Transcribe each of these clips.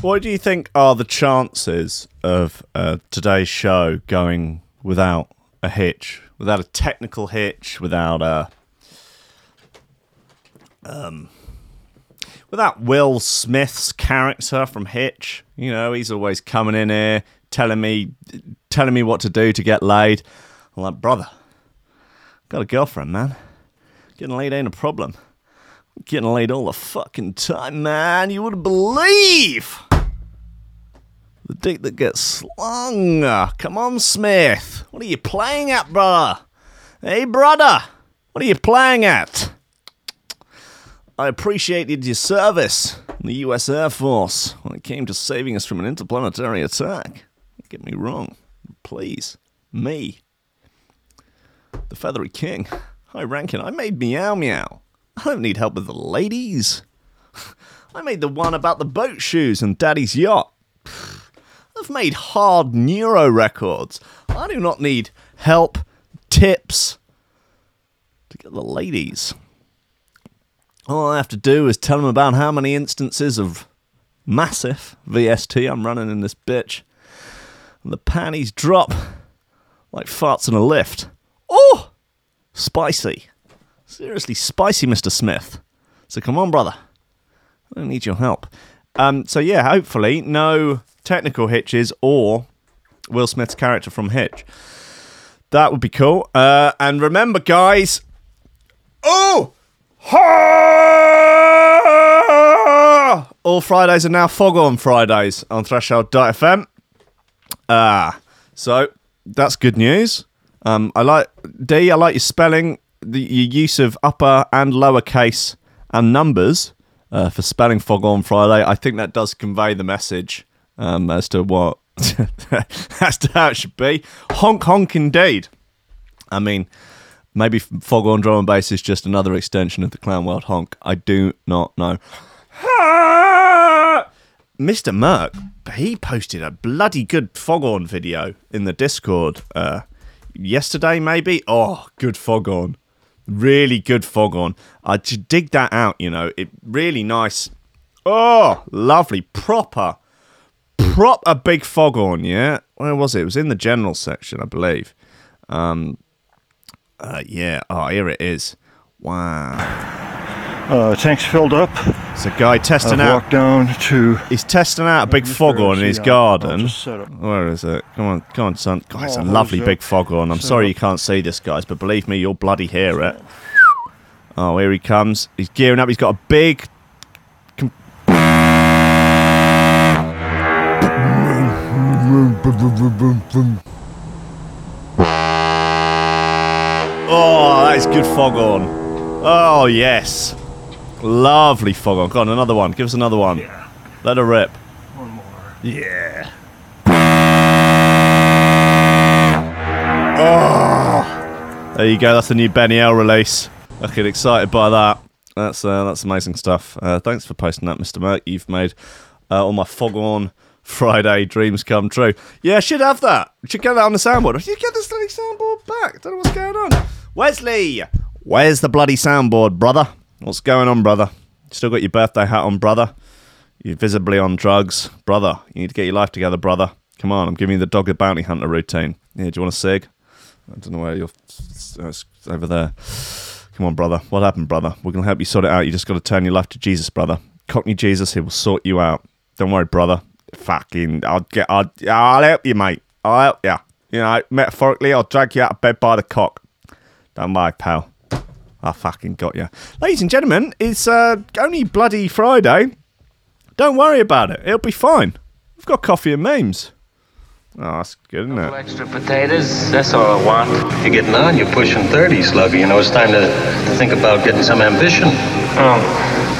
What do you think are the chances of uh, today's show going without a hitch, without a technical hitch, without a um, without Will Smith's character from Hitch? You know, he's always coming in here telling me telling me what to do to get laid. I'm like, brother, got a girlfriend, man. Getting laid ain't a problem. Getting laid all the fucking time, man. You wouldn't believe the dick that gets slung. Come on, Smith. What are you playing at, brother? Hey, brother. What are you playing at? I appreciated your service in the US Air Force when it came to saving us from an interplanetary attack. Don't get me wrong. Please. Me. The Feathery King. High ranking. I made Meow Meow. I don't need help with the ladies. I made the one about the boat shoes and Daddy's yacht. I've made hard neuro records. I do not need help, tips to get the ladies. All I have to do is tell them about how many instances of massive VST I'm running in this bitch. And the panties drop like farts in a lift. Oh! Spicy. Seriously spicy, Mr. Smith. So come on, brother. I don't need your help. Um, so yeah, hopefully no technical hitches or Will Smith's character from Hitch. That would be cool. Uh, and remember, guys. Oh, ha! all Fridays are now Fog on Fridays on Threshold.fm. Ah, so that's good news. Um, I like D. I like your spelling, the use of upper and lower case and numbers uh, for spelling fog on Friday. I think that does convey the message um, as to what as to how it should be. Honk honk indeed. I mean, maybe fog on drum and bass is just another extension of the clown world honk. I do not know. Mr. Merck, he posted a bloody good foghorn video in the Discord uh, yesterday, maybe. Oh, good foghorn. Really good foghorn. I just dig that out, you know. It really nice. Oh, lovely. Proper, proper big foghorn, yeah? Where was it? It was in the general section, I believe. Um, uh, yeah. Oh, here it is. Wow. Uh, tank's filled up. It's a guy testing I've out. walked down to. He's testing out a big foghorn in his garden. just set up. Where is it? Come on, come on, son. God, it's a Oh, lovely big foghorn. I'm sorry you can't see this, guys, but believe me, you'll bloody hear it. Oh, here he comes. He's gearing up. He's got a big. com- Oh, that is good foghorn. Oh, yes. Lovely foghorn. Go on, another one. Give us another one. Let her rip. One more. Yeah. Oh, there you go. That's the new Benny L release. I get excited by that. That's uh, that's amazing stuff. Uh, thanks for posting that, Mr. Merck. You've made uh, all my foghorn Friday dreams come true. Yeah, I should have that. Should get that on the soundboard. I should get this bloody soundboard back. Don't know what's going on. Wesley, where's the bloody soundboard, brother? What's going on, brother? Still got your birthday hat on, brother? You're visibly on drugs, brother. You need to get your life together, brother. Come on, I'm giving you the dog the bounty hunter routine. Yeah, do you want a cig? I don't know where you're. it's over there. Come on, brother. What happened, brother? We're gonna help you sort it out. You just got to turn your life to Jesus, brother. Cockney Jesus, he will sort you out. Don't worry, brother. Fucking, I'll get. I'll, I'll help you, mate. I'll help you. You know, metaphorically, I'll drag you out of bed by the cock. Don't worry, pal. I fucking got you. Ladies and gentlemen, it's uh, only bloody Friday. Don't worry about it. It'll be fine. We've got coffee and memes. Oh, that's good, isn't it? Extra potatoes, that's all I want. You're getting on. You're pushing 30, Slugger. You know, it's time to, to think about getting some ambition. Oh,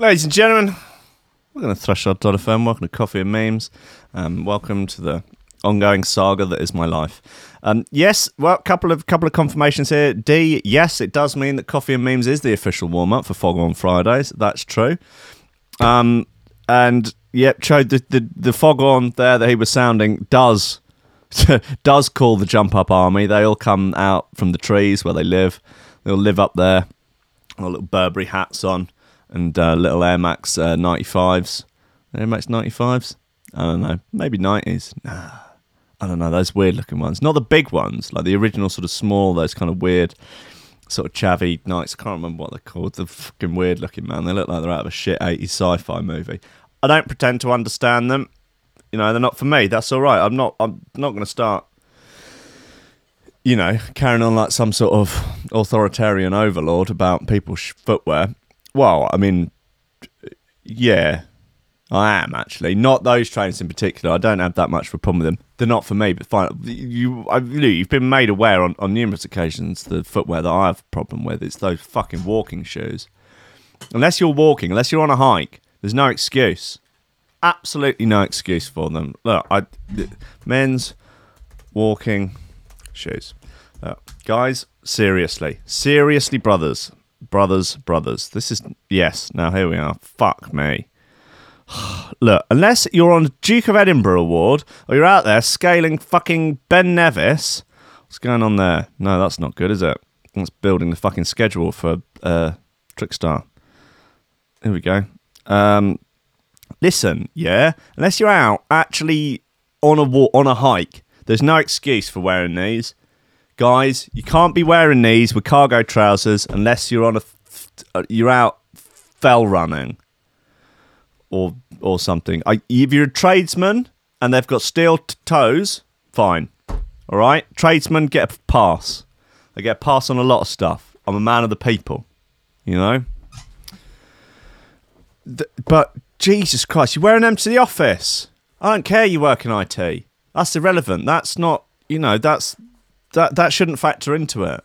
Ladies and gentlemen, we're going to Threshold.fm. Welcome to Coffee and Memes. Um, welcome to the ongoing saga that is my life. Um, yes, well, couple of couple of confirmations here. D, yes, it does mean that Coffee and Memes is the official warm up for Fog on Fridays. That's true. Um, and yep, showed the, the the fog on there that he was sounding does does call the jump up army. They all come out from the trees where they live. They'll live up there. Got little Burberry hats on and uh, little Air Max uh, 95s. Air Max 95s? I don't know. Maybe 90s. Nah. I don't know. Those weird looking ones. Not the big ones, like the original sort of small, those kind of weird, sort of chavvy nights. I can't remember what they're called. The fucking weird looking man. They look like they're out of a shit 80s sci fi movie. I don't pretend to understand them. You know, they're not for me. That's all right. I'm not. I'm not going to start. You know, carrying on like some sort of authoritarian overlord about people's footwear. Well, I mean, yeah, I am actually. Not those trainers in particular. I don't have that much of a problem with them. They're not for me. But fine, you, I, you've been made aware on, on numerous occasions the footwear that I have a problem with. It's those fucking walking shoes. Unless you're walking, unless you're on a hike, there's no excuse. Absolutely no excuse for them. Look, I men's walking shoes. Uh, guys, seriously, seriously, brothers, brothers, brothers. This is yes. Now here we are. Fuck me. Look, unless you're on Duke of Edinburgh award or you're out there scaling fucking Ben Nevis, what's going on there? No, that's not good, is it? That's building the fucking schedule for uh, Trickstar. Here we go. Um, listen, yeah. Unless you're out actually on a walk, on a hike, there's no excuse for wearing these, guys. You can't be wearing these with cargo trousers unless you're on a f- uh, you're out fell running or or something. I, if you're a tradesman and they've got steel t- toes, fine. All right, tradesmen get a pass. They get a pass on a lot of stuff. I'm a man of the people, you know. Th- but Jesus Christ, you're wearing them to the office. I don't care you work in IT. That's irrelevant. That's not, you know, that's that that shouldn't factor into it.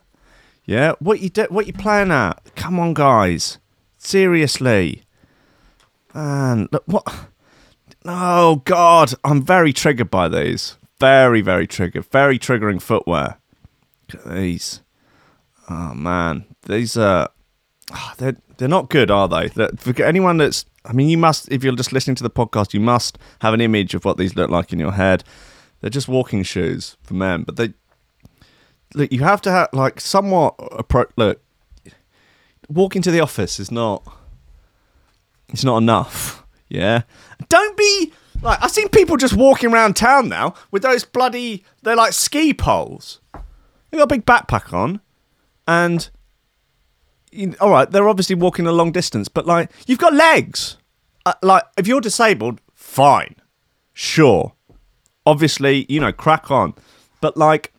Yeah, what you do, what you playing at? Come on, guys. Seriously, And Look, what? Oh God, I'm very triggered by these. Very, very triggered. Very triggering footwear. Look at these. Oh man, these are. ah, They're they're not good, are they? For anyone that's, I mean, you must if you're just listening to the podcast, you must have an image of what these look like in your head. They're just walking shoes for men, but they look. You have to have like somewhat appro- look. Walking to the office is not. It's not enough. Yeah. Don't be like I've seen people just walking around town now with those bloody they're like ski poles. They got a big backpack on, and you, all right, they're obviously walking a long distance, but like you've got legs. Uh, like if you're disabled, fine, sure, obviously you know crack on, but like.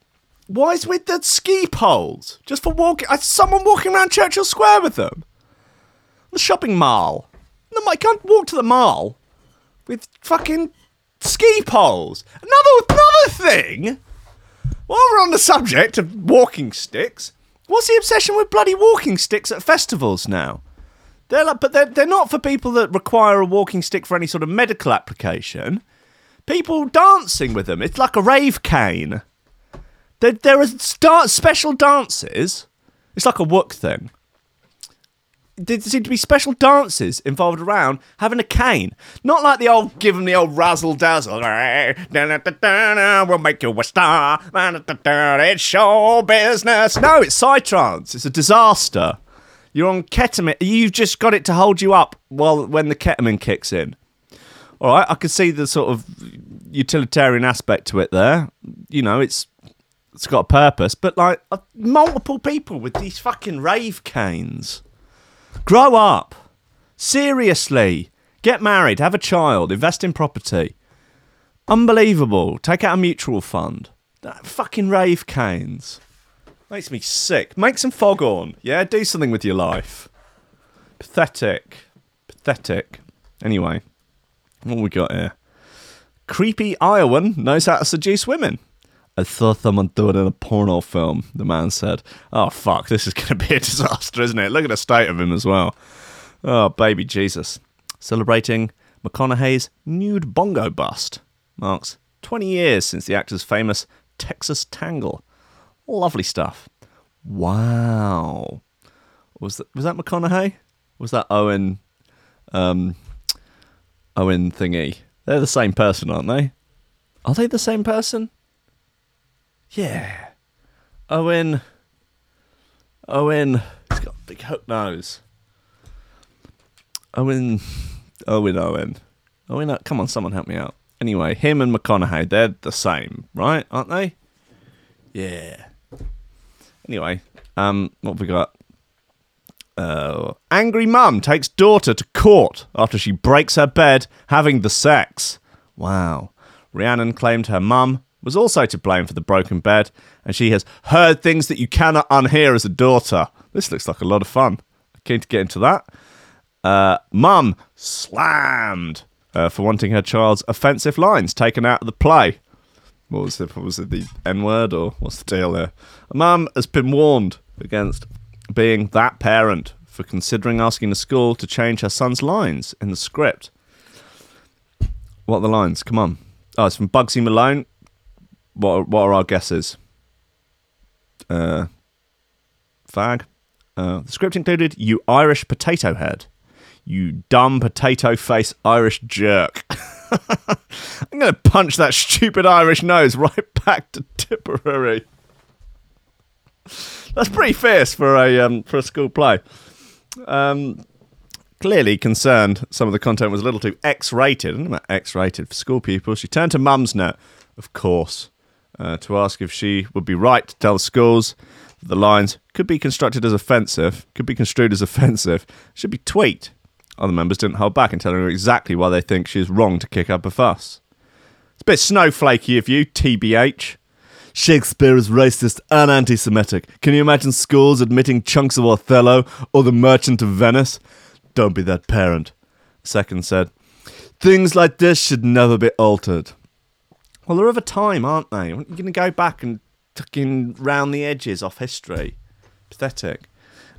Why is with the ski poles? Just for walking? uh, Someone walking around Churchill Square with them? The shopping mall. No, I can't walk to the mall with fucking ski poles. Another another thing. While we're on the subject of walking sticks, what's the obsession with bloody walking sticks at festivals now? They're like, but they're they're not for people that require a walking stick for any sort of medical application. People dancing with them. It's like a rave cane. There, there are star- special dances. It's like a wook thing there seem to be special dances involved around having a cane. Not like the old, give them the old razzle dazzle. We'll make you a star. It's show business. No, it's psytrance. It's a disaster. You're on ketamine. You've just got it to hold you up while when the ketamine kicks in. All right, I can see the sort of utilitarian aspect to it there. You know, it's it's got a purpose, but like uh, multiple people with these fucking rave canes. Grow up. Seriously. Get married, have a child, invest in property. Unbelievable. Take out a mutual fund. That fucking rave canes. Makes me sick. Make some fog on. Yeah, do something with your life. Pathetic. Pathetic. Anyway, what we got here? Creepy Iowan knows how to seduce women. I thought someone do it in a porno film, the man said. Oh, fuck, this is going to be a disaster, isn't it? Look at the state of him as well. Oh, baby Jesus. Celebrating McConaughey's nude bongo bust marks 20 years since the actor's famous Texas Tangle. Lovely stuff. Wow. Was that was that McConaughey? Was that Owen um Owen thingy? They're the same person, aren't they? Are they the same person? Yeah. Owen Owen he's got a big hook nose. Owen Owen Owen. Owen uh, come on, someone help me out. Anyway, him and McConaughey, they're the same, right? Aren't they? Yeah. Anyway, um, what have we got? Uh, angry mum takes daughter to court after she breaks her bed having the sex. Wow. Rhiannon claimed her mum was also to blame for the broken bed, and she has heard things that you cannot unhear as a daughter. This looks like a lot of fun. Keen to get into that. Uh, mum slammed uh, for wanting her child's offensive lines taken out of the play. What was it? Was it? The N word or what's the deal there? Mum has been warned against being that parent for considering asking the school to change her son's lines in the script. What are the lines? Come on. Oh, it's from Bugsy Malone. What are, what are our guesses? Uh, fag. Uh, the script included "You Irish potato head." You dumb potato face Irish jerk. I'm going to punch that stupid Irish nose right back to Tipperary. That's pretty fierce for a um, for a school play. Um, clearly concerned some of the content was a little too X-rated. I don't X-rated for school pupils. She turned to Mumsnet, of course, uh, to ask if she would be right to tell schools that the lines could be constructed as offensive, could be construed as offensive, should be tweaked. Other members didn't hold back in telling her exactly why they think she is wrong to kick up a fuss. It's a bit snowflakey of you, TBH. Shakespeare is racist and anti Semitic. Can you imagine schools admitting chunks of Othello or The Merchant of Venice? Don't be that parent. Second said, Things like this should never be altered. Well, they're of a time, aren't they? You're going to go back and tucking round the edges off history. Pathetic.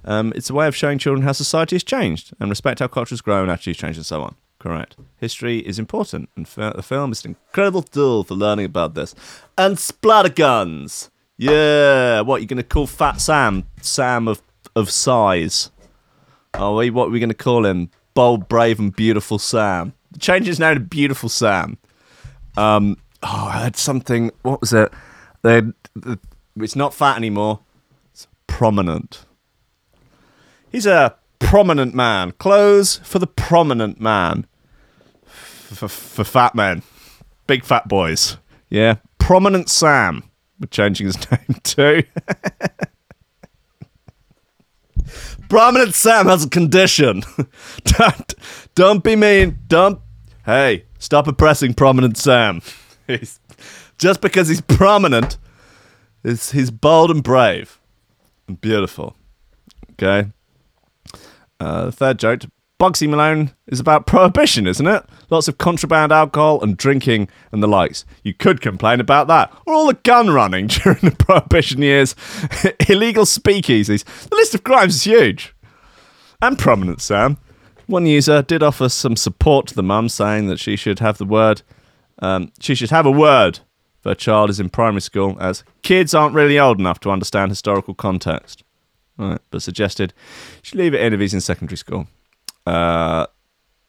Um, it's a way of showing children how society has changed and respect how culture has grown, attitudes changed, and so on. Correct. History is important, and the film is an incredible tool for learning about this. And splatter guns. Yeah. What you're going to call Fat Sam? Sam of of size. Oh, we- what are we going to call him? Bold, brave, and beautiful Sam. Change his name to Beautiful Sam. Um. Oh, I had something. What was it? They. It's not fat anymore. It's prominent. He's a prominent man. Clothes for the prominent man. For, for fat men. Big fat boys. Yeah. Prominent Sam. We're changing his name too. Prominent Sam has a condition. don't, don't be mean. Don't. Hey, stop oppressing Prominent Sam. He's, just because he's prominent, is he's bold and brave and beautiful. Okay. Uh, the third joke, Bugsy Malone, is about prohibition, isn't it? Lots of contraband alcohol and drinking and the likes. You could complain about that. Or all the gun running during the prohibition years, illegal speakeasies. The list of crimes is huge. And prominent, Sam. One user did offer some support to the mum, saying that she should have the word, um, she should have a word if her child is in primary school, as kids aren't really old enough to understand historical context. Right, but suggested she leave it in if he's in secondary school. Uh,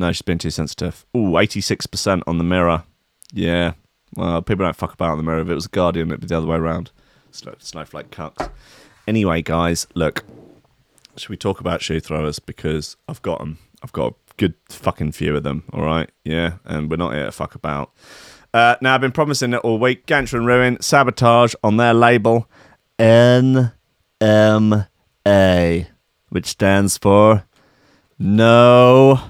no, she's been too sensitive. Ooh, 86% on the mirror. Yeah. Well, people don't fuck about on the mirror. If it was a Guardian, it'd be the other way around. Snow, snowflake cucks. Anyway, guys, look. Should we talk about shoe throwers? Because I've got them. I've got good fucking few of them, all right? Yeah, and we're not here to fuck about. Uh, now, I've been promising it all week. Gancher and Ruin, Sabotage on their label. N M A, which stands for No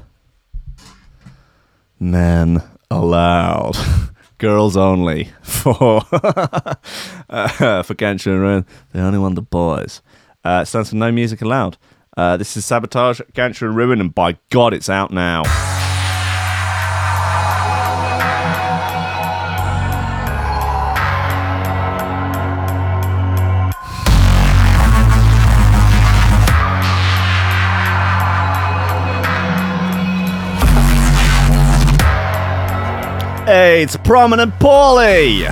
Men Allowed. Girls only for uh, for Gancher and Ruin. They only want the boys. Uh, stands for No Music Allowed. Uh, this is Sabotage, Gancher and Ruin, and by God, it's out now. Hey, it's prominent Paulie.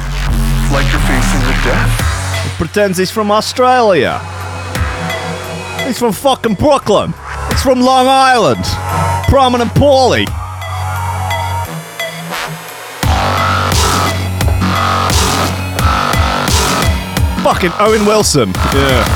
Like you're facing the death. Pretends he's from Australia. He's from fucking Brooklyn. He's from Long Island. Prominent Paulie. Fucking Owen Wilson. Yeah.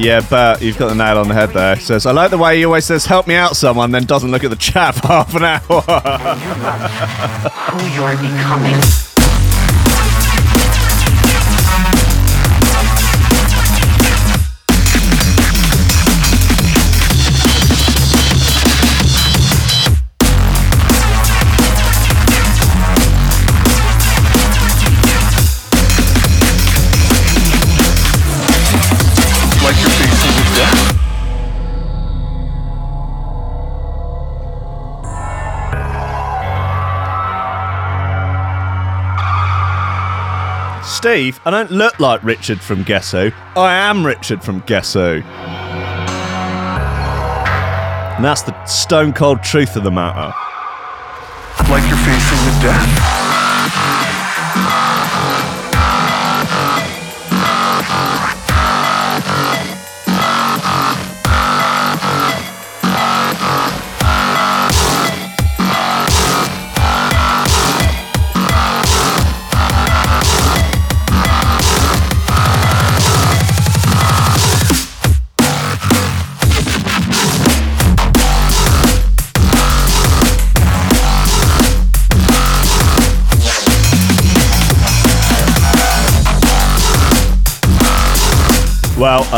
yeah, but you've got the nail on the head there. Says, I like the way he always says, help me out, someone, then doesn't look at the chat for half an hour. Who you're becoming. Steve, I don't look like Richard from Gesso. I am Richard from Gesso. And that's the stone cold truth of the matter. Like you're facing the death.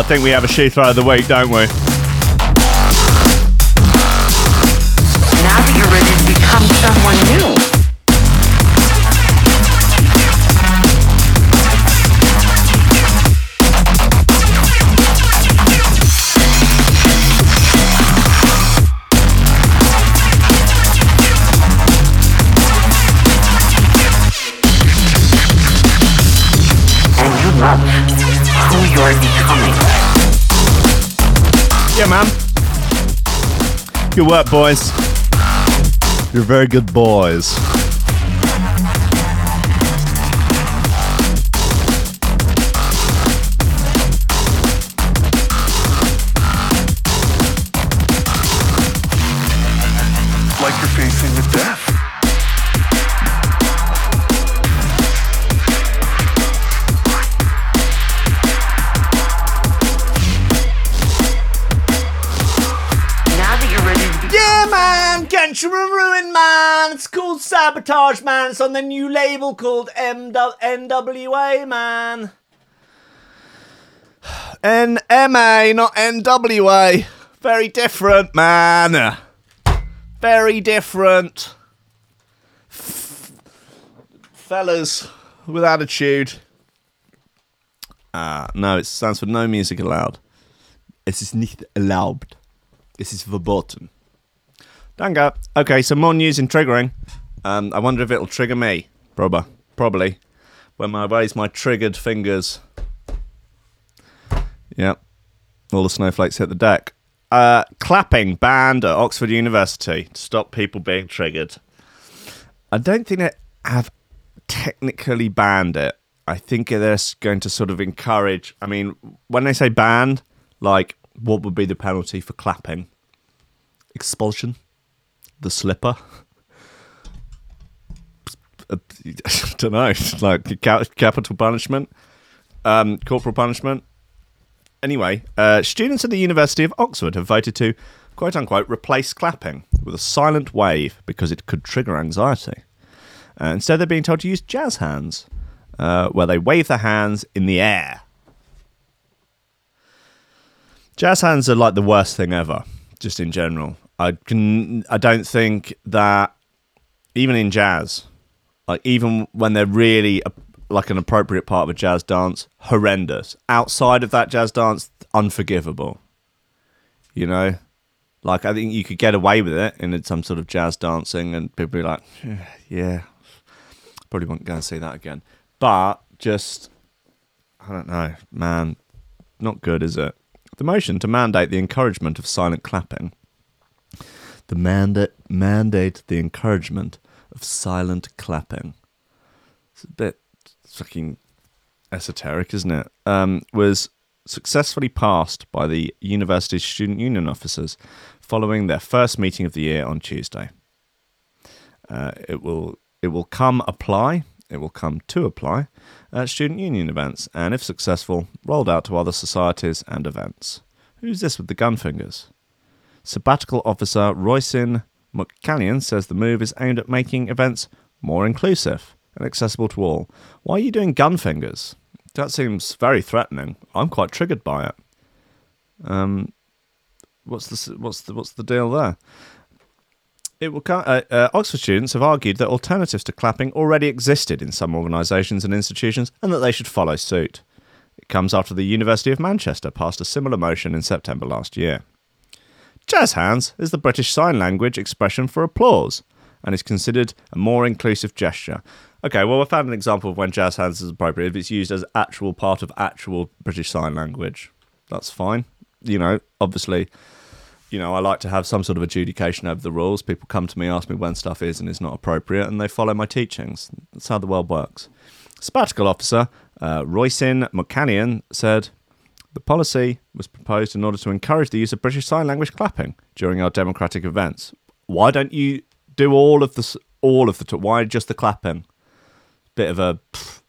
I think we have a shoe throw of the week, don't we? Now that you're ready to become someone new. And you love who you're becoming. Yeah, man. Good work, boys. You're very good boys. Sabotage, man. It's on the new label called M- NWA, man. NMA, not NWA. Very different, man. Very different. F- fellas with attitude. Ah, no, it stands for no music allowed. Es ist nicht erlaubt. Es ist verboten. Danke. Okay, so more news in triggering. Um, I wonder if it'll trigger me. Probably. Probably. When I raise my triggered fingers. Yep. All the snowflakes hit the deck. Uh, clapping banned at Oxford University to stop people being triggered. I don't think they have technically banned it. I think they're going to sort of encourage. I mean, when they say banned, like, what would be the penalty for clapping? Expulsion? The slipper? Don't know, like capital punishment, um, corporal punishment. Anyway, uh, students at the University of Oxford have voted to, quote unquote, replace clapping with a silent wave because it could trigger anxiety. Uh, instead, they're being told to use jazz hands, uh, where they wave their hands in the air. Jazz hands are like the worst thing ever, just in general. I can, I don't think that even in jazz, like even when they're really a, like an appropriate part of a jazz dance, horrendous. Outside of that jazz dance, unforgivable. You know, like I think you could get away with it in some sort of jazz dancing, and people be like, "Yeah, probably won't go and see that again. But just, I don't know, man, not good, is it? The motion to mandate the encouragement of silent clapping. The mandate mandate the encouragement of silent clapping. It's a bit fucking esoteric, isn't it? Um, was successfully passed by the university's student union officers following their first meeting of the year on Tuesday. Uh, it will it will come apply. It will come to apply at student union events, and if successful, rolled out to other societies and events. Who's this with the gun fingers? Sabbatical officer Roycin McCallion says the move is aimed at making events more inclusive and accessible to all. Why are you doing gun fingers? That seems very threatening. I'm quite triggered by it. Um, what's the what's the what's the deal there? It will. Uh, uh, Oxford students have argued that alternatives to clapping already existed in some organisations and institutions, and that they should follow suit. It comes after the University of Manchester passed a similar motion in September last year. Jazz hands is the British Sign Language expression for applause and is considered a more inclusive gesture. Okay, well, I found an example of when jazz hands is appropriate if it's used as actual part of actual British Sign Language. That's fine. You know, obviously, you know, I like to have some sort of adjudication over the rules. People come to me, ask me when stuff is and is not appropriate, and they follow my teachings. That's how the world works. Sabbatical officer uh, Roycin McCannion said, the policy was proposed in order to encourage the use of British Sign Language clapping during our democratic events. Why don't you do all of the all of the why just the clapping? Bit of a, pff,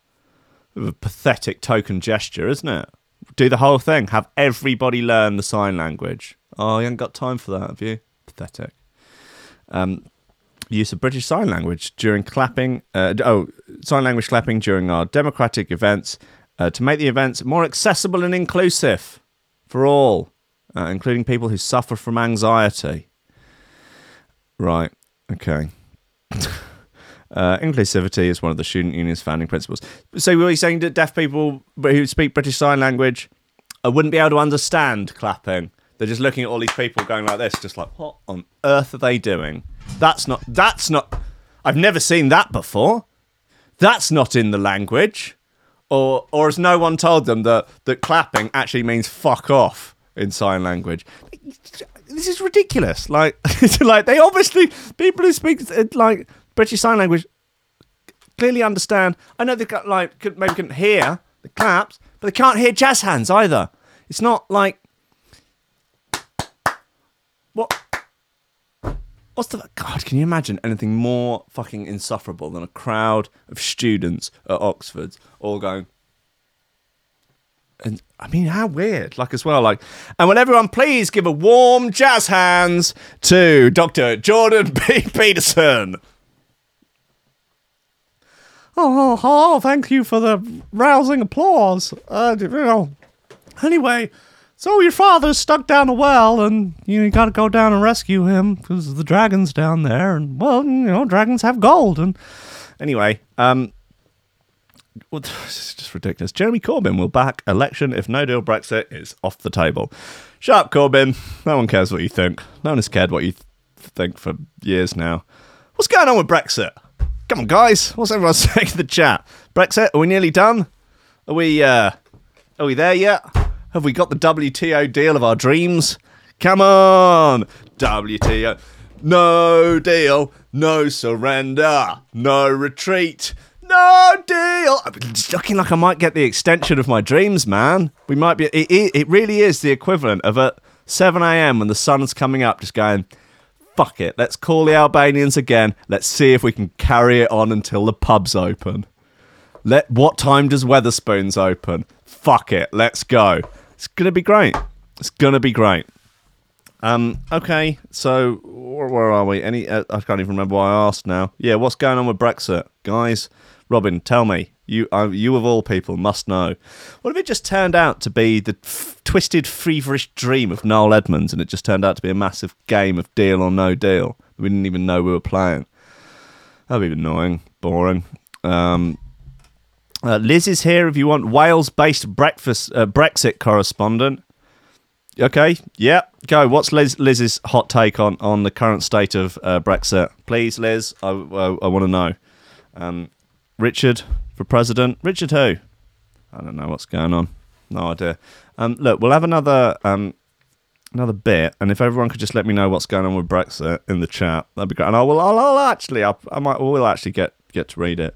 a pathetic token gesture, isn't it? Do the whole thing. Have everybody learn the sign language. Oh, you haven't got time for that, have you? Pathetic. Um, use of British Sign Language during clapping. Uh, oh, sign language clapping during our democratic events uh, to make the events more accessible and inclusive for all, uh, including people who suffer from anxiety. Right. Okay. Uh, inclusivity is one of the student union's founding principles. So, were you saying that deaf people who speak British Sign Language uh, wouldn't be able to understand clapping? They're just looking at all these people going like this, just like, what on earth are they doing? That's not. That's not. I've never seen that before. That's not in the language. Or, or has no one told them that, that clapping actually means fuck off in sign language? This is ridiculous. Like, like they obviously people who speak uh, like British Sign Language clearly understand. I know they got like could, maybe couldn't hear the claps, but they can't hear jazz hands either. It's not like what. What's the God? Can you imagine anything more fucking insufferable than a crowd of students at Oxford all going? And I mean, how weird! Like as well, like, and will everyone please give a warm jazz hands to Dr. Jordan B. Peterson? Oh, oh, oh, thank you for the rousing applause. Uh, you know, anyway, so your father's stuck down a well, and you got to go down and rescue him because the dragon's down there, and well, you know, dragons have gold. And anyway, um, well, it's just ridiculous. Jeremy Corbyn will back election if no deal Brexit is off the table. Shut up, Corbyn. No one cares what you think. No one has cared what you th- think for years now. What's going on with Brexit? Come on, guys. What's everyone saying in the chat? Brexit? Are we nearly done? Are we? uh Are we there yet? Have we got the WTO deal of our dreams? Come on, WTO. No deal, no surrender, no retreat, no deal. Just looking like I might get the extension of my dreams, man. We might be. It, it, it really is the equivalent of at 7 a.m. when the sun's coming up, just going, fuck it. Let's call the Albanians again. Let's see if we can carry it on until the pubs open. Let what time does Wetherspoons open? Fuck it. Let's go. It's gonna be great. It's gonna be great. Um. Okay. So where, where are we? Any? Uh, I can't even remember why I asked now. Yeah. What's going on with Brexit, guys? Robin, tell me. You, uh, you of all people, must know. What if it just turned out to be the f- twisted, feverish dream of Noel Edmonds, and it just turned out to be a massive game of deal or no deal? We didn't even know we were playing. That'd be annoying, boring. Um, uh, Liz is here if you want Wales-based breakfast uh, Brexit correspondent. Okay, yeah, go. What's Liz, Liz's hot take on, on the current state of uh, Brexit? Please, Liz, I, I, I want to know. Um, Richard for president. Richard who? I don't know what's going on. No idea. Um, look, we'll have another um, another bit, and if everyone could just let me know what's going on with Brexit in the chat, that'd be great. And I will, I'll, I'll actually, I'll, I might, we'll actually get get to read it.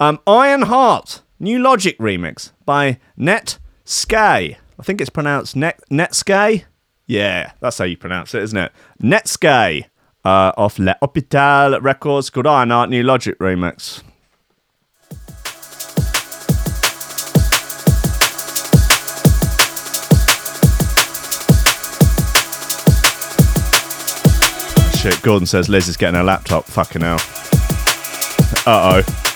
Um, Iron Heart, new Logic remix by Net Skay. I think it's pronounced Net Netsky. Yeah, that's how you pronounce it, isn't it? Netsky uh, off Le Hopital Records. Good Iron Heart, new Logic remix. Shit, Gordon says Liz is getting a laptop. Fucking hell. Uh oh.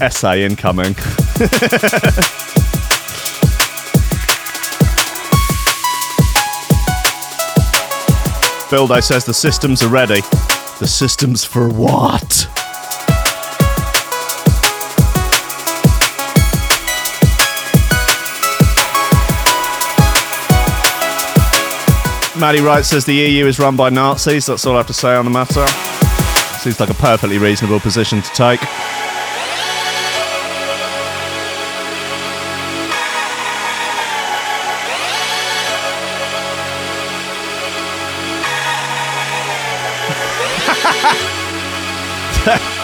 Essay incoming. Bildo says the systems are ready. The systems for what? Maddie Wright says the EU is run by Nazis. That's all I have to say on the matter. Seems like a perfectly reasonable position to take. This is a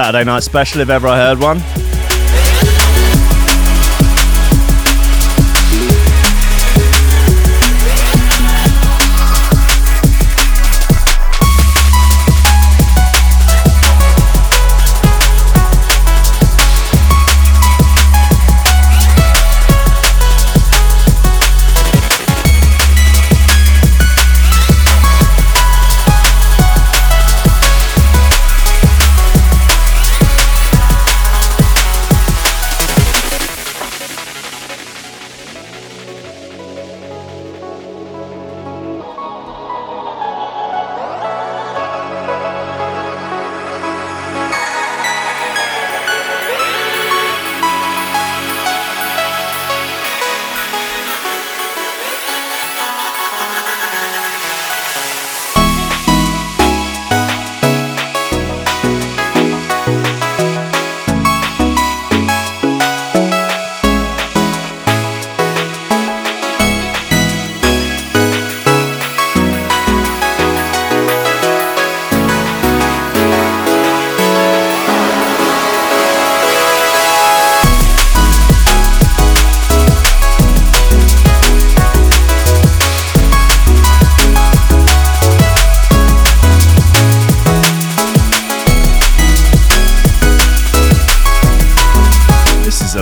Saturday night special if ever I heard one.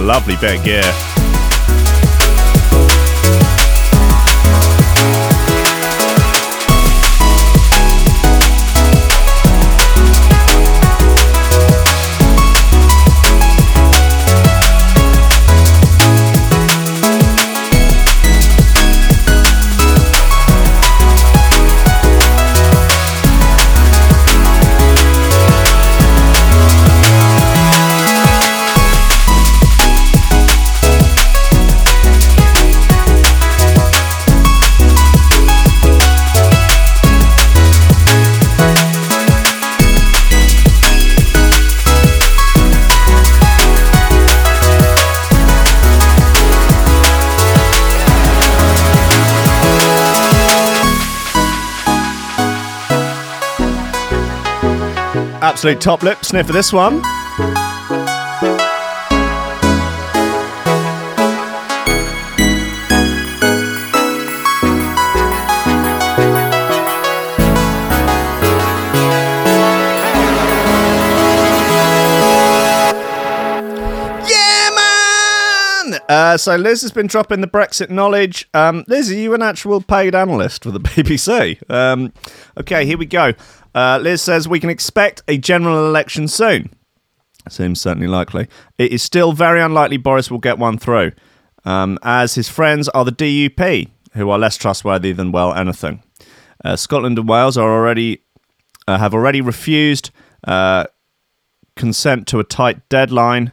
Lovely bit of gear. Absolute top lip sniff for this one. Yeah, man! Uh, so Liz has been dropping the Brexit knowledge. Um, Liz, are you an actual paid analyst for the BBC? Um, okay, here we go. Uh, Liz says we can expect a general election soon. Seems certainly likely. It is still very unlikely Boris will get one through, um, as his friends are the DUP, who are less trustworthy than well anything. Uh, Scotland and Wales are already uh, have already refused uh, consent to a tight deadline.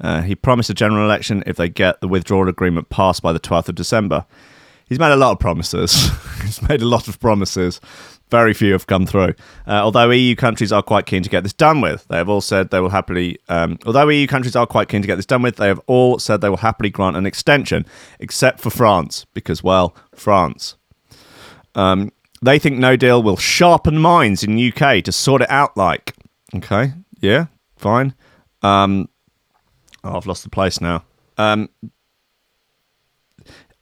Uh, he promised a general election if they get the withdrawal agreement passed by the 12th of December. He's made a lot of promises. He's made a lot of promises. Very few have come through. Uh, although EU countries are quite keen to get this done with, they have all said they will happily. Um, although EU countries are quite keen to get this done with, they have all said they will happily grant an extension, except for France, because well, France. Um, they think no deal will sharpen minds in UK to sort it out. Like, okay, yeah, fine. Um, oh, I've lost the place now. Um,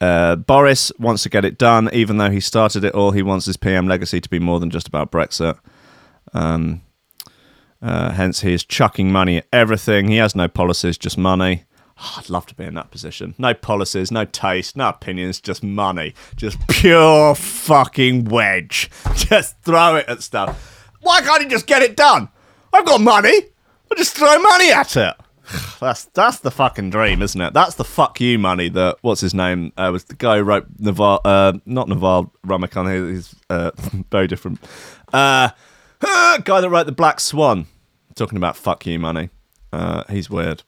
uh, Boris wants to get it done, even though he started it all. He wants his PM legacy to be more than just about Brexit. Um, uh, hence, he is chucking money at everything. He has no policies, just money. Oh, I'd love to be in that position. No policies, no taste, no opinions, just money. Just pure fucking wedge. Just throw it at stuff. Why can't he just get it done? I've got money. I just throw money at it. That's that's the fucking dream, isn't it? That's the fuck you money that what's his name uh, was the guy who wrote Naval, uh, not Naval Ravikant. He's uh, very different. Uh, guy that wrote the Black Swan. Talking about fuck you money. Uh, he's weird.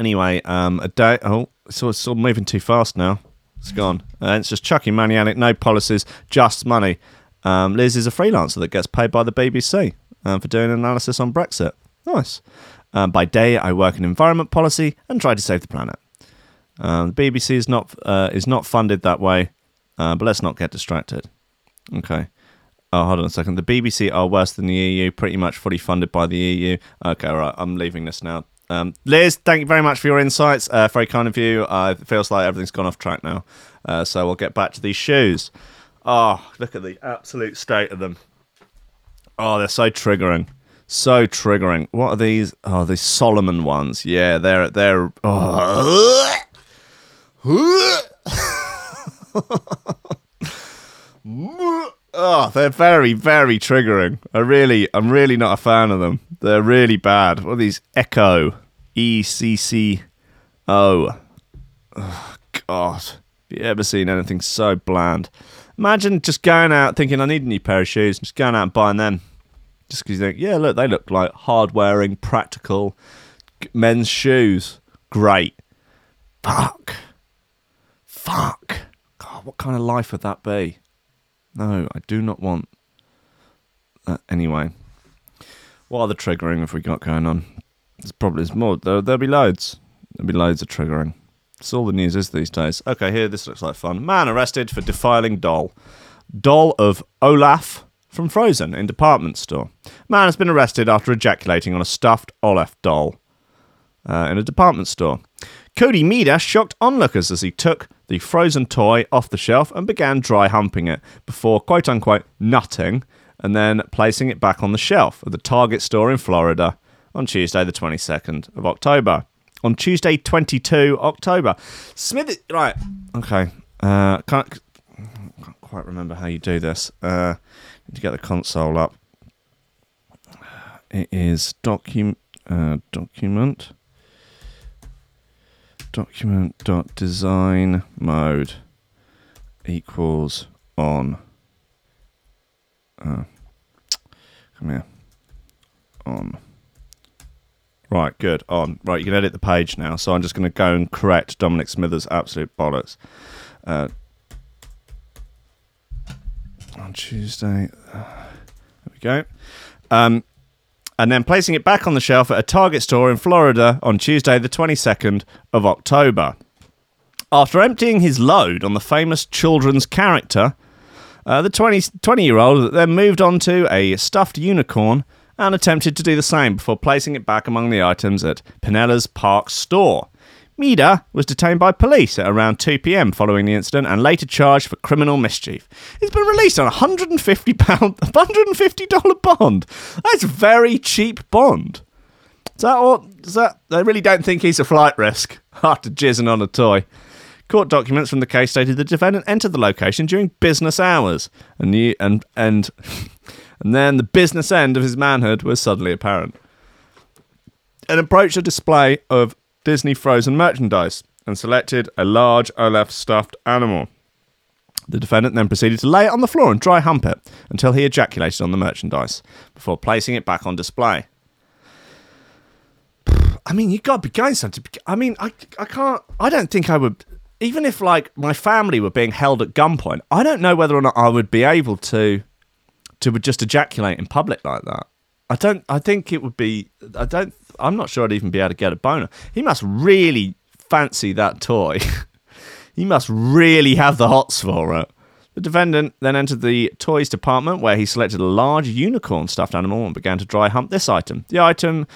Anyway, um, a day. Oh, it's all, it's all moving too fast now. It's gone. Uh, it's just chucking money at it. No policies, just money. Um, Liz is a freelancer that gets paid by the BBC um, for doing analysis on Brexit. Nice. Um, by day, I work in environment policy and try to save the planet. Um, the BBC is not uh, is not funded that way, uh, but let's not get distracted. Okay. Oh, hold on a second. The BBC are worse than the EU, pretty much fully funded by the EU. Okay, all right. I'm leaving this now. Um, Liz, thank you very much for your insights. Uh, very kind of you. Uh, it feels like everything's gone off track now. Uh, so we'll get back to these shoes. Oh, look at the absolute state of them. Oh, they're so triggering. So triggering. What are these? Oh, these Salomon ones. Yeah, they're they're. Oh. oh, they're very very triggering. I really, I'm really not a fan of them. They're really bad. What are these? Echo, E C C O. Oh, God, have you ever seen anything so bland? Imagine just going out thinking I need a new pair of shoes, just going out and buying them just because you think, yeah, look, they look like hard wearing, practical men's shoes. Great. Fuck. Fuck. God, what kind of life would that be? No, I do not want that. Anyway, what other triggering have we got going on? There's probably there's more. There, there'll be loads. There'll be loads of triggering. That's all the news is these days. Okay, here, this looks like fun. Man arrested for defiling doll. Doll of Olaf from Frozen in department store. Man has been arrested after ejaculating on a stuffed Olaf doll uh, in a department store. Cody Midas shocked onlookers as he took the frozen toy off the shelf and began dry humping it before quote unquote nutting and then placing it back on the shelf at the Target store in Florida on Tuesday, the 22nd of October. On Tuesday, 22 October. Smith, right, okay. Uh, can't, can't quite remember how you do this. Uh, to get the console up. It is docu- uh, document document dot design mode equals on. Uh, come here. On. Right, good. On. Right, you can edit the page now. So I'm just going to go and correct Dominic Smithers' absolute bollocks. Uh, Tuesday. There we go. Um, and then placing it back on the shelf at a Target store in Florida on Tuesday, the 22nd of October. After emptying his load on the famous children's character, uh, the 20, 20 year old then moved on to a stuffed unicorn and attempted to do the same before placing it back among the items at Pinellas Park store. Mida was detained by police at around 2 pm following the incident and later charged for criminal mischief. He's been released on a £150, $150 bond. That's a very cheap bond. Is that all? Is that? They really don't think he's a flight risk after jizzing on a toy. Court documents from the case stated the defendant entered the location during business hours, and the, and and and then the business end of his manhood was suddenly apparent. And approached a display of Disney frozen merchandise and selected a large Olaf stuffed animal. The defendant then proceeded to lay it on the floor and dry hump it until he ejaculated on the merchandise before placing it back on display. I mean, you got to be going something. I mean, I, I can't. I don't think I would. Even if like my family were being held at gunpoint, I don't know whether or not I would be able to to just ejaculate in public like that. I don't. I think it would be. I don't. I'm not sure I'd even be able to get a boner. He must really fancy that toy. he must really have the hots for it. The defendant then entered the toys department where he selected a large unicorn stuffed animal and began to dry hump this item. The item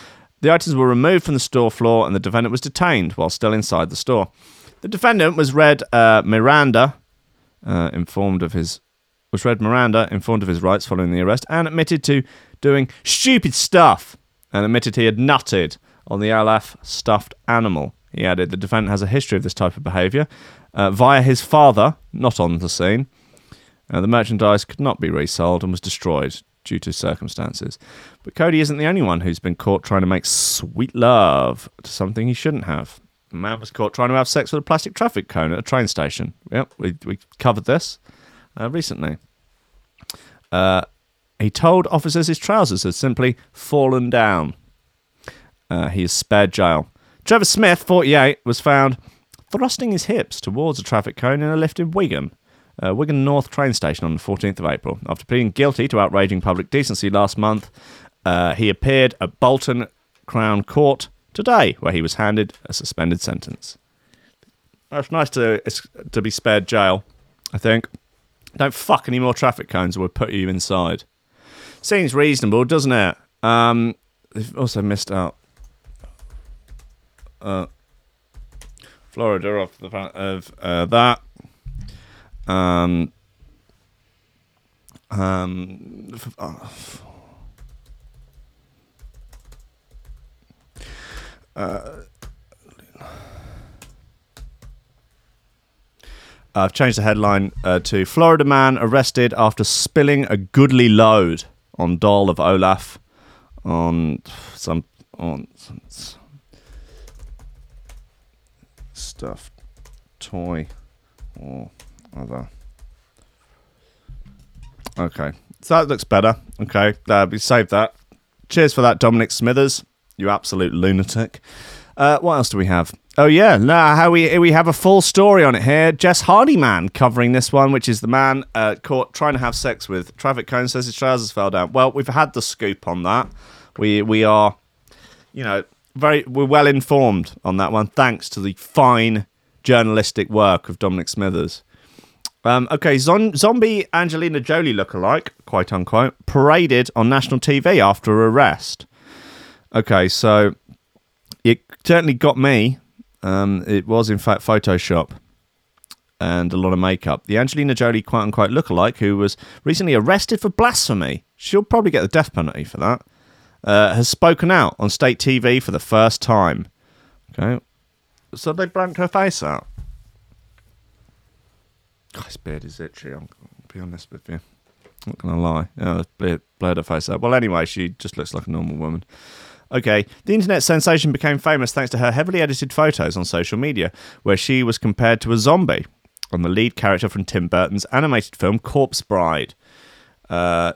the items were removed from the store floor and the defendant was detained while still inside the store. The defendant was read uh, Miranda, uh, informed of his was read Miranda, informed of his rights following the arrest, and admitted to doing stupid stuff and admitted he had nutted on the Olaf stuffed animal. He added the defendant has a history of this type of behaviour uh, via his father, not on the scene. Uh, the merchandise could not be resold and was destroyed due to circumstances. But Cody isn't the only one who's been caught trying to make sweet love to something he shouldn't have. A man was caught trying to have sex with a plastic traffic cone at a train station. Yep, we, we covered this uh, recently. Uh, he told officers his trousers had simply fallen down. Uh, he is spared jail. Trevor Smith, 48, was found thrusting his hips towards a traffic cone in a lift in Wigan uh, Wigan North train station on the 14th of April. After pleading guilty to outraging public decency last month, uh, he appeared at Bolton Crown Court today, where he was handed a suspended sentence. It's nice to to be spared jail, I think. Don't fuck any more traffic cones or we'll put you inside. Seems reasonable, doesn't it? Um, they've also missed out. Uh, Florida off the front of uh, that. Um, um, f- uh, uh, I've changed the headline uh, to Florida man arrested after spilling a goodly load on doll of Olaf on some on some s- stuffed toy or other. Okay, so that looks better. Okay, uh, we saved that. Cheers for that, Dominic Smithers. You absolute lunatic. Uh, what else do we have? Oh yeah, nah, how we we have a full story on it here. Jess Hardyman covering this one, which is the man uh, caught trying to have sex with traffic cone says his trousers fell down. Well, we've had the scoop on that. We we are, you know, very we're well informed on that one, thanks to the fine journalistic work of Dominic Smithers. Um, okay, zon- zombie Angelina Jolie lookalike, quote unquote, paraded on national TV after arrest. Okay, so it certainly got me. Um, it was, in fact, Photoshop and a lot of makeup. The Angelina Jolie, quote unquote, lookalike, who was recently arrested for blasphemy, she'll probably get the death penalty for that, uh, has spoken out on state TV for the first time. Okay, so they blanked her face out. God, beard is itchy. I'll be honest with you. I'm Not gonna lie. Yeah, blurred, blurred her face out. Well, anyway, she just looks like a normal woman. Okay, the internet sensation became famous thanks to her heavily edited photos on social media, where she was compared to a zombie on the lead character from Tim Burton's animated film Corpse Bride. Uh,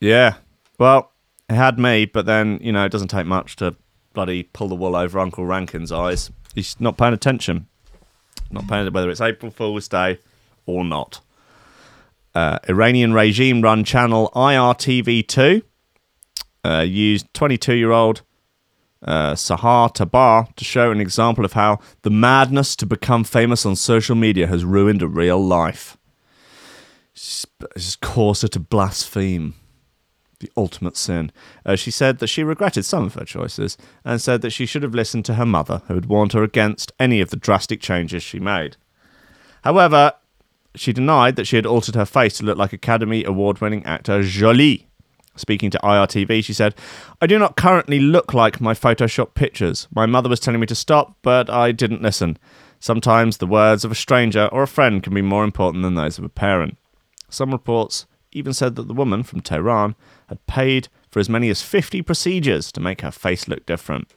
yeah, well, it had me, but then you know it doesn't take much to bloody pull the wool over Uncle Rankin's eyes. He's not paying attention. Not paying whether it's April Fool's Day or not. Uh, Iranian regime run channel IRTV2 uh, used 22 year old uh, Sahar Tabar to show an example of how the madness to become famous on social media has ruined a real life. It's caused her to blaspheme. the ultimate sin. Uh, she said that she regretted some of her choices and said that she should have listened to her mother, who had warned her against any of the drastic changes she made. However, she denied that she had altered her face to look like Academy Award winning actor Jolie. Speaking to IRTV, she said, I do not currently look like my Photoshop pictures. My mother was telling me to stop, but I didn't listen. Sometimes the words of a stranger or a friend can be more important than those of a parent. Some reports even said that the woman from Tehran had paid for as many as 50 procedures to make her face look different.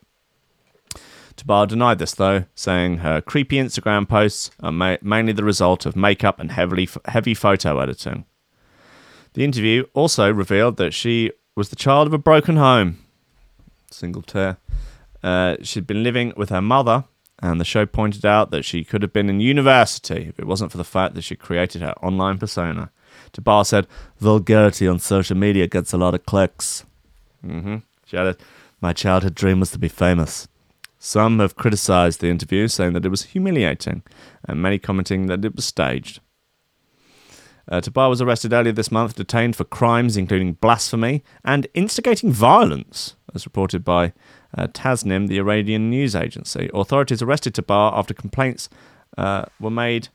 Tabar denied this, though, saying her creepy Instagram posts are ma- mainly the result of makeup and heavily heavy photo editing. The interview also revealed that she was the child of a broken home. Single tear. Uh, she'd been living with her mother, and the show pointed out that she could have been in university if it wasn't for the fact that she created her online persona. Tabar said, Vulgarity on social media gets a lot of clicks. Mm-hmm. She added, My childhood dream was to be famous. Some have criticised the interview, saying that it was humiliating, and many commenting that it was staged. Uh, Tabar was arrested earlier this month, detained for crimes including blasphemy and instigating violence, as reported by uh, Tasnim, the Iranian news agency. Authorities arrested Tabar after complaints uh, were made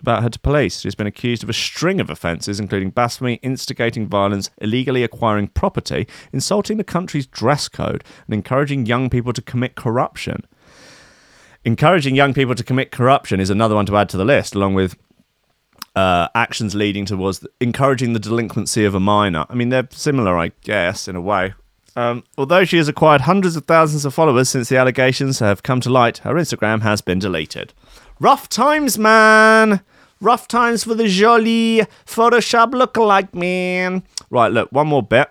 about her to police. She's been accused of a string of offences, including blasphemy, instigating violence, illegally acquiring property, insulting the country's dress code, and encouraging young people to commit corruption. Encouraging young people to commit corruption is another one to add to the list, along with uh, actions leading towards encouraging the delinquency of a minor. I mean, they're similar, I guess, in a way. Um, although she has acquired hundreds of thousands of followers since the allegations have come to light, her Instagram has been deleted. Rough times, man. Rough times for the jolly Photoshop lookalike, man. Right, look, one more bit.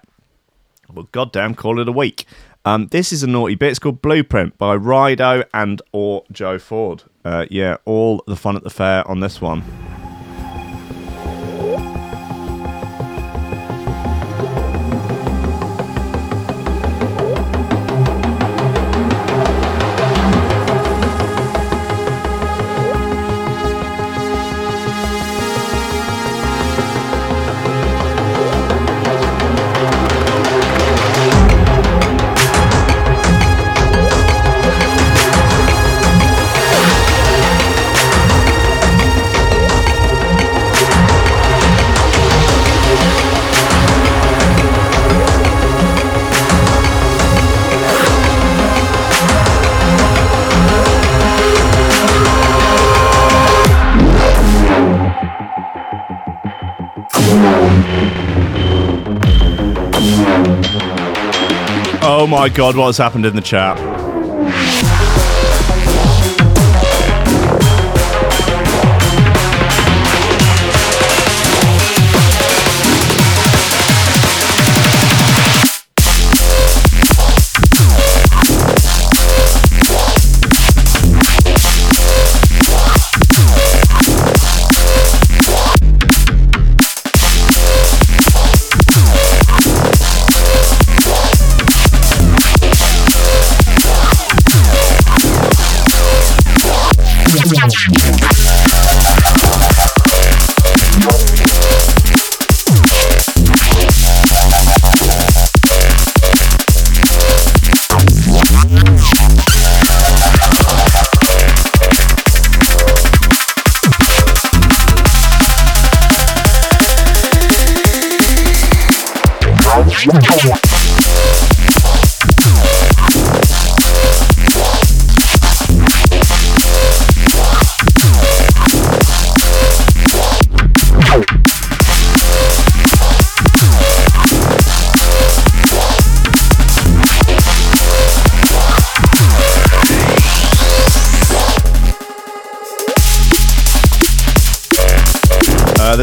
Well, goddamn, call it a week. Um, this is a naughty bit. It's called Blueprint by Rido and or Joe Ford. Uh, yeah, all the fun at the fair on this one. Oh my god, what has happened in the chat?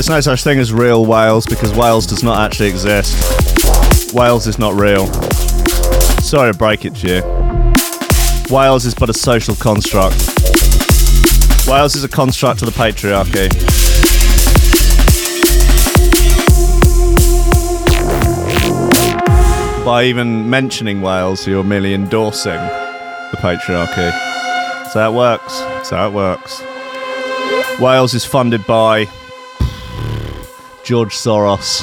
There's no such thing as real Wales because Wales does not actually exist. Wales is not real. Sorry to break it to you. Wales is but a social construct. Wales is a construct of the patriarchy. By even mentioning Wales, you're merely endorsing the patriarchy. How it works. How it works. Wales is funded by George Soros.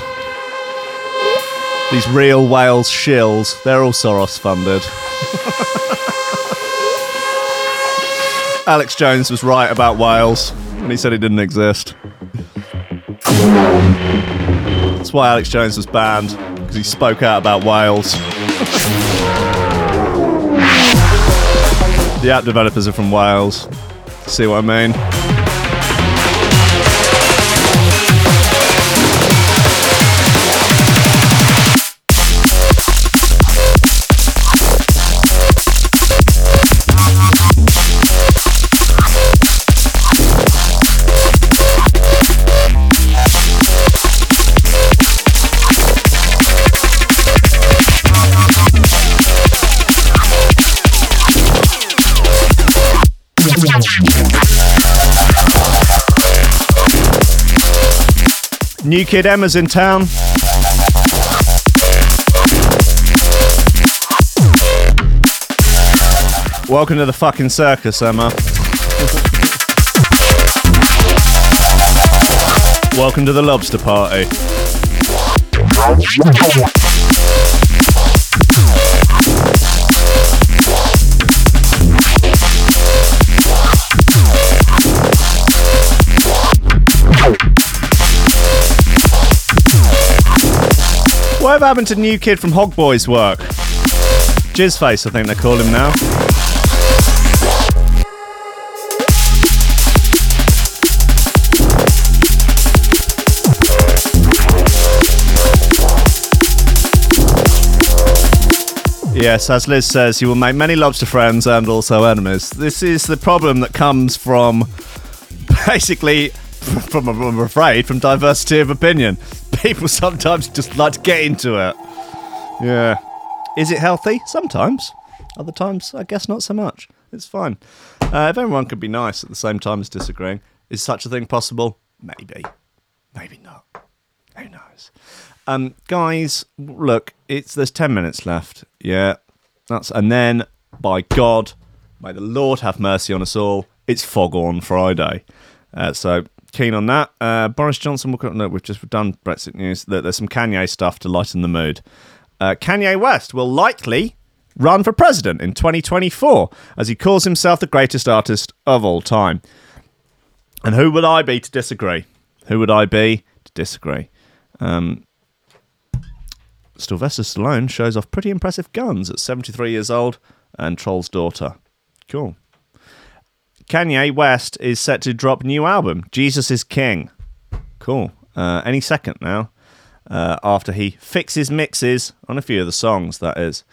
These real Wales shills, they're all Soros funded. Alex Jones was right about Wales when he said he didn't exist. That's why Alex Jones was banned, because he spoke out about Wales. the app developers are from Wales. See what I mean? New Kid Emma's in town. Welcome to the fucking circus, Emma. Welcome to the lobster party. Whatever happened to new kid from Hog Boys work? Jizzface, I think they call him now. Yes, as Liz says, you will make many lobster friends and also enemies. This is the problem that comes from basically, from I'm afraid, from diversity of opinion. People sometimes just like to get into it. Yeah. Is it healthy? Sometimes. Other times, I guess not so much. It's fine. Uh, if everyone could be nice at the same time as disagreeing, is such a thing possible? Maybe. Maybe not. Who knows? Um, guys, look, it's there's ten minutes left. Yeah, that's and then by God, may the Lord have mercy on us all. It's Fog on Friday, uh, so keen on that. Uh, Boris Johnson. Will, no, we've just done Brexit news. There's some Kanye stuff to lighten the mood. Uh, Kanye West will likely run for president in 2024 as he calls himself the greatest artist of all time. And who would I be to disagree? Who would I be to disagree? Um, Sylvester Stallone shows off pretty impressive guns at 73 years old and trolls daughter. Cool. Kanye West is set to drop new album, Jesus is King. Cool. Uh, any second now, uh, after he fixes mixes on a few of the songs, that is.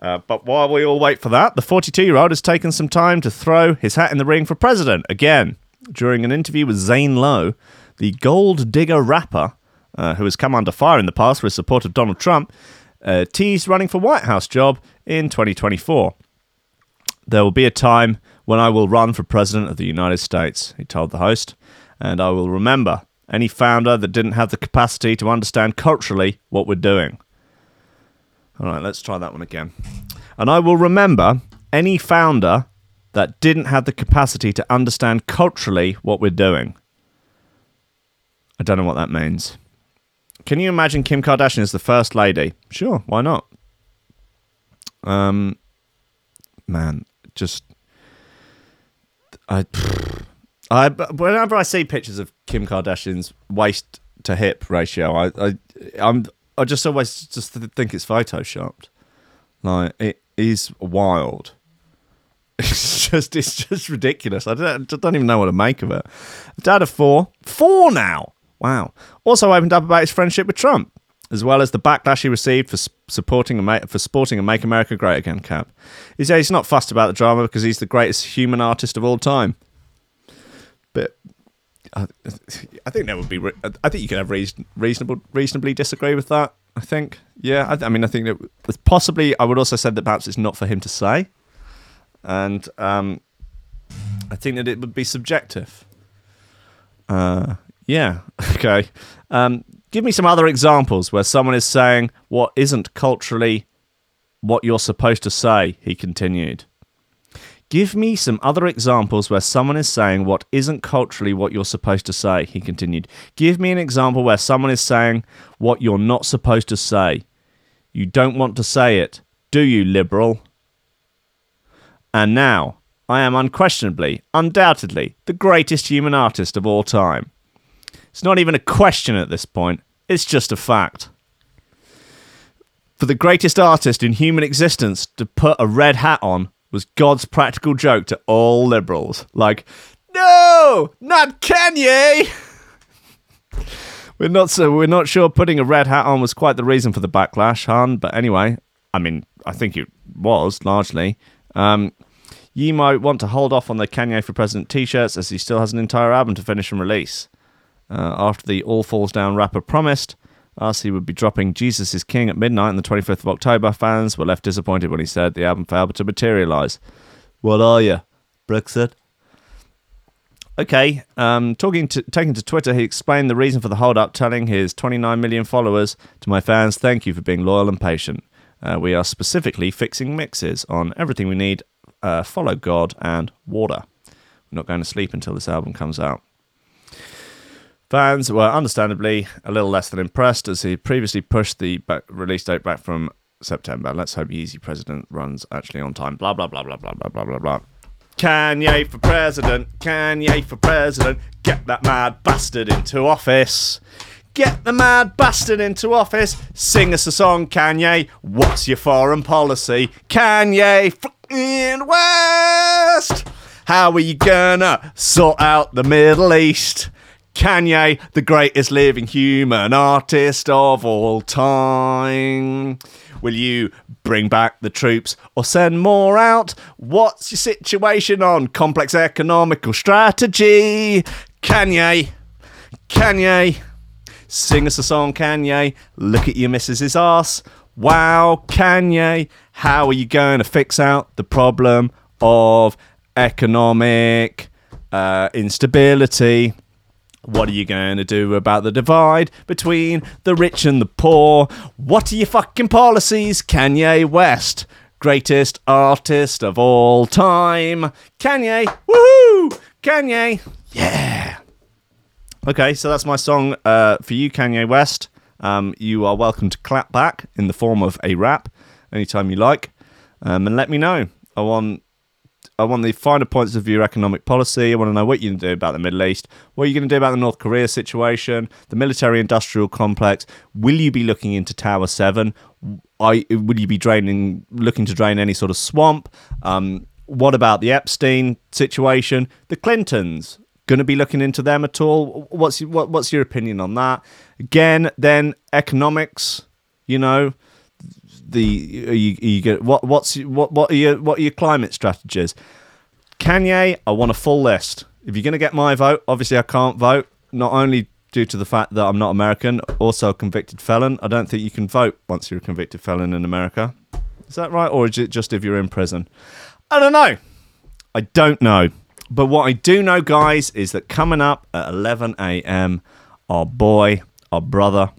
Uh, but while we all wait for that, the 42 year old has taken some time to throw his hat in the ring for president again. During an interview with Zane Lowe, the gold digger rapper, uh, who has come under fire in the past for his support of Donald Trump, uh, teased running for White House job in 2024. There will be a time when I will run for president of the United States, he told the host, and I will remember any founder that didn't have the capacity to understand culturally what we're doing. All right, let's try that one again. And I will remember any founder that didn't have the capacity to understand culturally what we're doing. I don't know what that means. Can you imagine Kim Kardashian as the first lady? Sure, why not? Um, man, just I, I whenever I see pictures of Kim Kardashian's waist to hip ratio, I, I, I'm, I just always just think it's photoshopped. Like it is wild. It's just, it's just ridiculous. I don't, I don't even know what to make of it. Dad of four, four now. Wow. Also opened up about his friendship with Trump, as well as the backlash he received for supporting a for sporting a "Make America Great Again" cap. He said he's not fussed about the drama because he's the greatest human artist of all time. But I, I think that would be. I think you can have reason, reasonable, reasonably disagree with that. I think, yeah. I, I mean, I think that possibly. I would also say that perhaps it's not for him to say, and um, I think that it would be subjective. Uh, yeah. Okay. Um, give me some other examples where someone is saying what isn't culturally what you're supposed to say. He continued. Give me some other examples where someone is saying what isn't culturally what you're supposed to say, he continued. Give me an example where someone is saying what you're not supposed to say. You don't want to say it, do you, liberal? And now, I am unquestionably, undoubtedly, the greatest human artist of all time. It's not even a question at this point, it's just a fact. For the greatest artist in human existence to put a red hat on was God's practical joke to all liberals. Like, no, not Kanye! we're not so we're not sure putting a red hat on was quite the reason for the backlash, Han. But anyway, I mean, I think it was largely. Um, you might want to hold off on the Kanye for President t-shirts as he still has an entire album to finish and release. Uh, after the All Falls Down rapper promised he would be dropping Jesus is King at midnight on the 25th of October, fans were left disappointed when he said the album failed to materialise. What are you? Brexit? Okay, um, talking to taking to Twitter, he explained the reason for the hold up, telling his 29 million followers, "To my fans, thank you for being loyal and patient. Uh, we are specifically fixing mixes on everything we need. Uh, follow God and water. We're not going to sleep until this album comes out." Fans were understandably a little less than impressed as he previously pushed the back release date back from September. Let's hope Yeezy President runs actually on time. Blah blah blah blah blah blah blah blah blah. Kanye for president, Kanye for president, get that mad bastard into office. Get the mad bastard into office. Sing us a song, Kanye. What's your foreign policy? Kanye fucking West. How are you gonna sort out the Middle East? Kanye, the greatest living human artist of all time. Will you bring back the troops or send more out? What's your situation on complex economical strategy? Kanye, Kanye, sing us a song, Kanye. Look at your missus's ass. Wow, Kanye, how are you going to fix out the problem of economic uh, instability? What are you going to do about the divide between the rich and the poor? What are your fucking policies, Kanye West? Greatest artist of all time. Kanye, woohoo! Kanye, yeah. Okay, so that's my song uh, for you, Kanye West. Um, you are welcome to clap back in the form of a rap anytime you like, um, and let me know. I want I want the finer points of your economic policy. I want to know what you're going to do about the Middle East. What are you going to do about the North Korea situation, the military industrial complex? Will you be looking into Tower 7? I, will you be draining, looking to drain any sort of swamp? Um, what about the Epstein situation? The Clintons, going to be looking into them at all? What's, what, what's your opinion on that? Again, then economics, you know, the are you, are you get what what's what what are your what are your climate strategies? Kanye, I want a full list. If you're going to get my vote, obviously I can't vote. Not only due to the fact that I'm not American, also a convicted felon. I don't think you can vote once you're a convicted felon in America. Is that right, or is it just if you're in prison? I don't know. I don't know. But what I do know, guys, is that coming up at 11 a.m., our boy, our brother,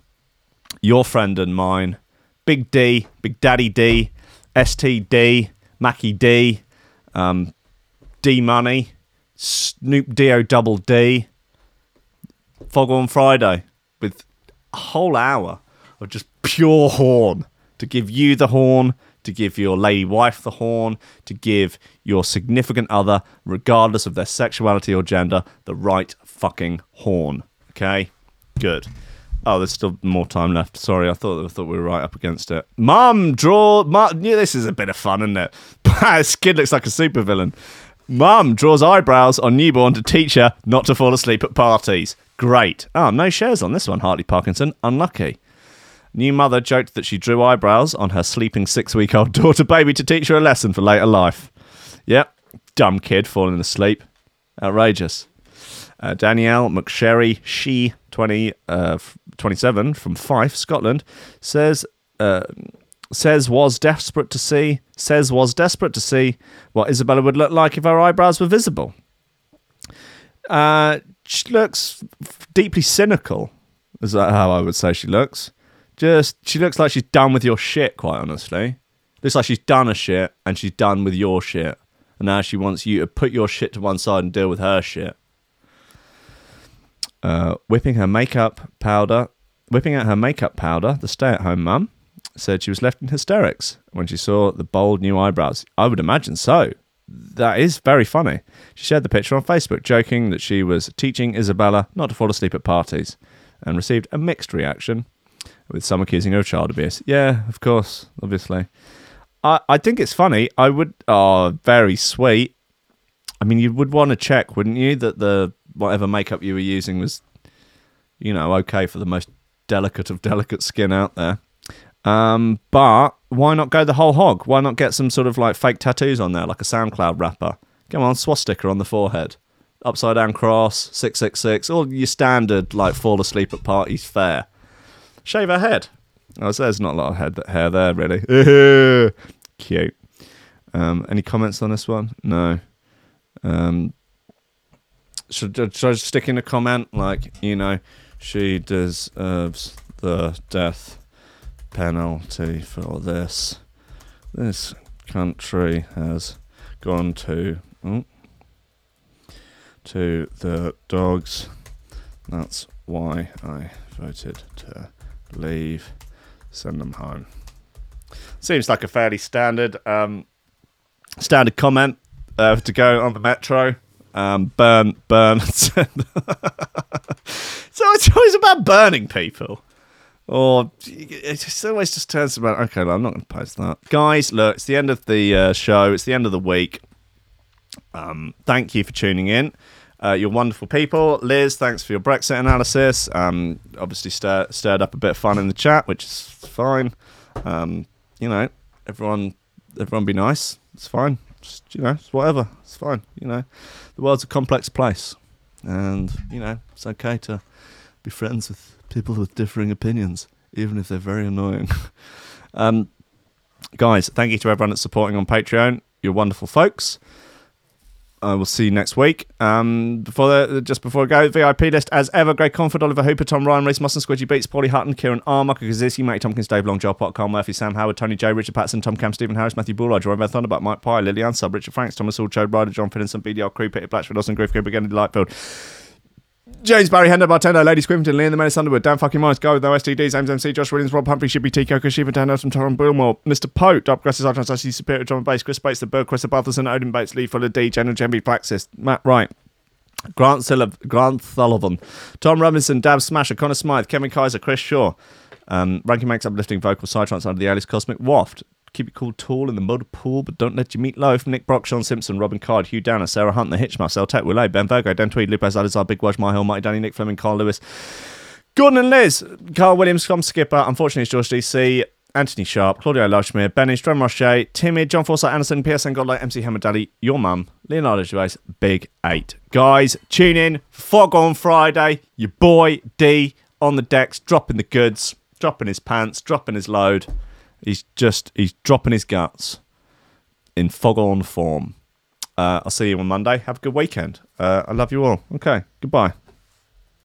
your friend and mine, Big D, Big Daddy D, STD, Mackie D, um, D Money, Snoop D-O double D, Fog on Friday with a whole hour of just pure horn to give you the horn, to give your lady wife the horn, to give your significant other, regardless of their sexuality or gender, the right fucking horn. Okay? Good. Oh, there's still more time left. Sorry, I thought I thought we were right up against it. Mum, draw. Mum, yeah, this is a bit of fun, isn't it? this kid looks like a supervillain. Mum draws eyebrows on newborn to teach her not to fall asleep at parties. Great. Oh, no shares on this one, Hartley Parkinson. Unlucky. New mother joked that she drew eyebrows on her sleeping six week old daughter baby to teach her a lesson for later life. Yep, dumb kid falling asleep. Outrageous. Uh, Danielle McSherry, she 20, uh, 27 from Fife, Scotland, says uh, says was desperate to see says was desperate to see what Isabella would look like if her eyebrows were visible. Uh, she looks deeply cynical. Is that how I would say she looks? Just she looks like she's done with your shit. Quite honestly, looks like she's done a shit and she's done with your shit, and now she wants you to put your shit to one side and deal with her shit. Uh, whipping her makeup powder, whipping out her makeup powder, the stay-at-home mum said she was left in hysterics when she saw the bold new eyebrows. I would imagine so. That is very funny. She shared the picture on Facebook, joking that she was teaching Isabella not to fall asleep at parties, and received a mixed reaction, with some accusing her of child abuse. Yeah, of course, obviously. I, I think it's funny. I would. Oh, very sweet. I mean, you would want to check, wouldn't you, that the whatever makeup you were using was, you know, okay for the most delicate of delicate skin out there. Um, but why not go the whole hog? Why not get some sort of like fake tattoos on there, like a SoundCloud rapper? Come on, swastika on the forehead, upside down cross, six six six, all your standard like fall asleep at parties fare. Shave her head. Oh, so there's not a lot of head hair there, really. Cute. Um, any comments on this one? No. Um, should, should I stick in a comment like, you know, she deserves the death penalty for this. This country has gone to oh, to the dogs. That's why I voted to leave. Send them home. Seems like a fairly standard um, standard comment uh, to go on the metro. Um, burn, burn. so it's always about burning people. Or it just always just turns about, okay, well, I'm not going to post that. Guys, look, it's the end of the uh, show. It's the end of the week. Um, thank you for tuning in. Uh, you're wonderful people. Liz, thanks for your Brexit analysis. Um, obviously stir, stirred up a bit of fun in the chat, which is fine. Um, you know, everyone, everyone be nice. It's fine. Just, you know, it's whatever. It's fine. You know, the world's a complex place, and you know, it's okay to be friends with people with differing opinions, even if they're very annoying. um, guys, thank you to everyone that's supporting on Patreon. You're wonderful folks. I will see you next week. Um, before the, just before I go, VIP list as ever: Greg Conford, Oliver Hooper, Tom Ryan, Reese Moss and Squidgy Beats, Paulie Hutton, Kieran R, Michael Kaczynski, Matty Tompkins, Dave Long, Joel Pot, Carl Murphy, Sam Howard, Tony J, Richard Patson, Tom Cam, Stephen Harris, Matthew Bullard, Roy Thunderbuck, Mike Pye, Lillian Sub, Richard Franks, Thomas Hall, Chode Ryder, John Finninson, BDR Crew, Peter Blatchford, Austin Griff, Cooper, Kennedy Lightfield. James Barry, Hender Bartender, Lady Squimton, Lee and the Menace Underwood, Dan fucking Morris, Go with no STDs, James MC, Josh Williams, Rob Humphrey, Shippy, Tico, Kashiva, Dan Nelson, Torren Billmore, Mr. Pote, Up Gresses, Artrans, IC Superior, John Bass, Chris Bates, The Bird, Chris Barthelson, Odin Bates, Lee Fuller, D, General Jemby, Praxis, Matt Wright. Grant, Sil- Grant Sullivan, Tom Robinson, Dab Smasher, Connor Smythe, Kevin Kaiser, Chris Shaw, um, Ranking Max Uplifting Vocal Psytrance under the Alice Cosmic Waft, Keep It Cool Tall in the Mud Pool, but Don't Let You Meet Loaf, Nick Brock, Sean Simpson, Robin Card, Hugh Downer, Sarah Hunt, The Hitch Marcel Tech, Willow, Ben Virgo, Dan Tweed, Lupus Alizar, Big Wash, My Hill, Mighty Danny, Nick Fleming, Carl Lewis, Gordon and Liz, Carl Williams, Tom Skipper, unfortunately it's George DC, Anthony Sharp, Claudio Lushmere, Benny, Strom Roche, Timid, John Forsyth Anderson, PSN Godlight, MC Hammer Daddy, your mum, Leonardo Gervais, Big Eight. Guys, tune in, Fog on Friday, your boy D on the decks, dropping the goods, dropping his pants, dropping his load. He's just, he's dropping his guts in foghorn form. Uh, I'll see you on Monday. Have a good weekend. Uh, I love you all. Okay, goodbye.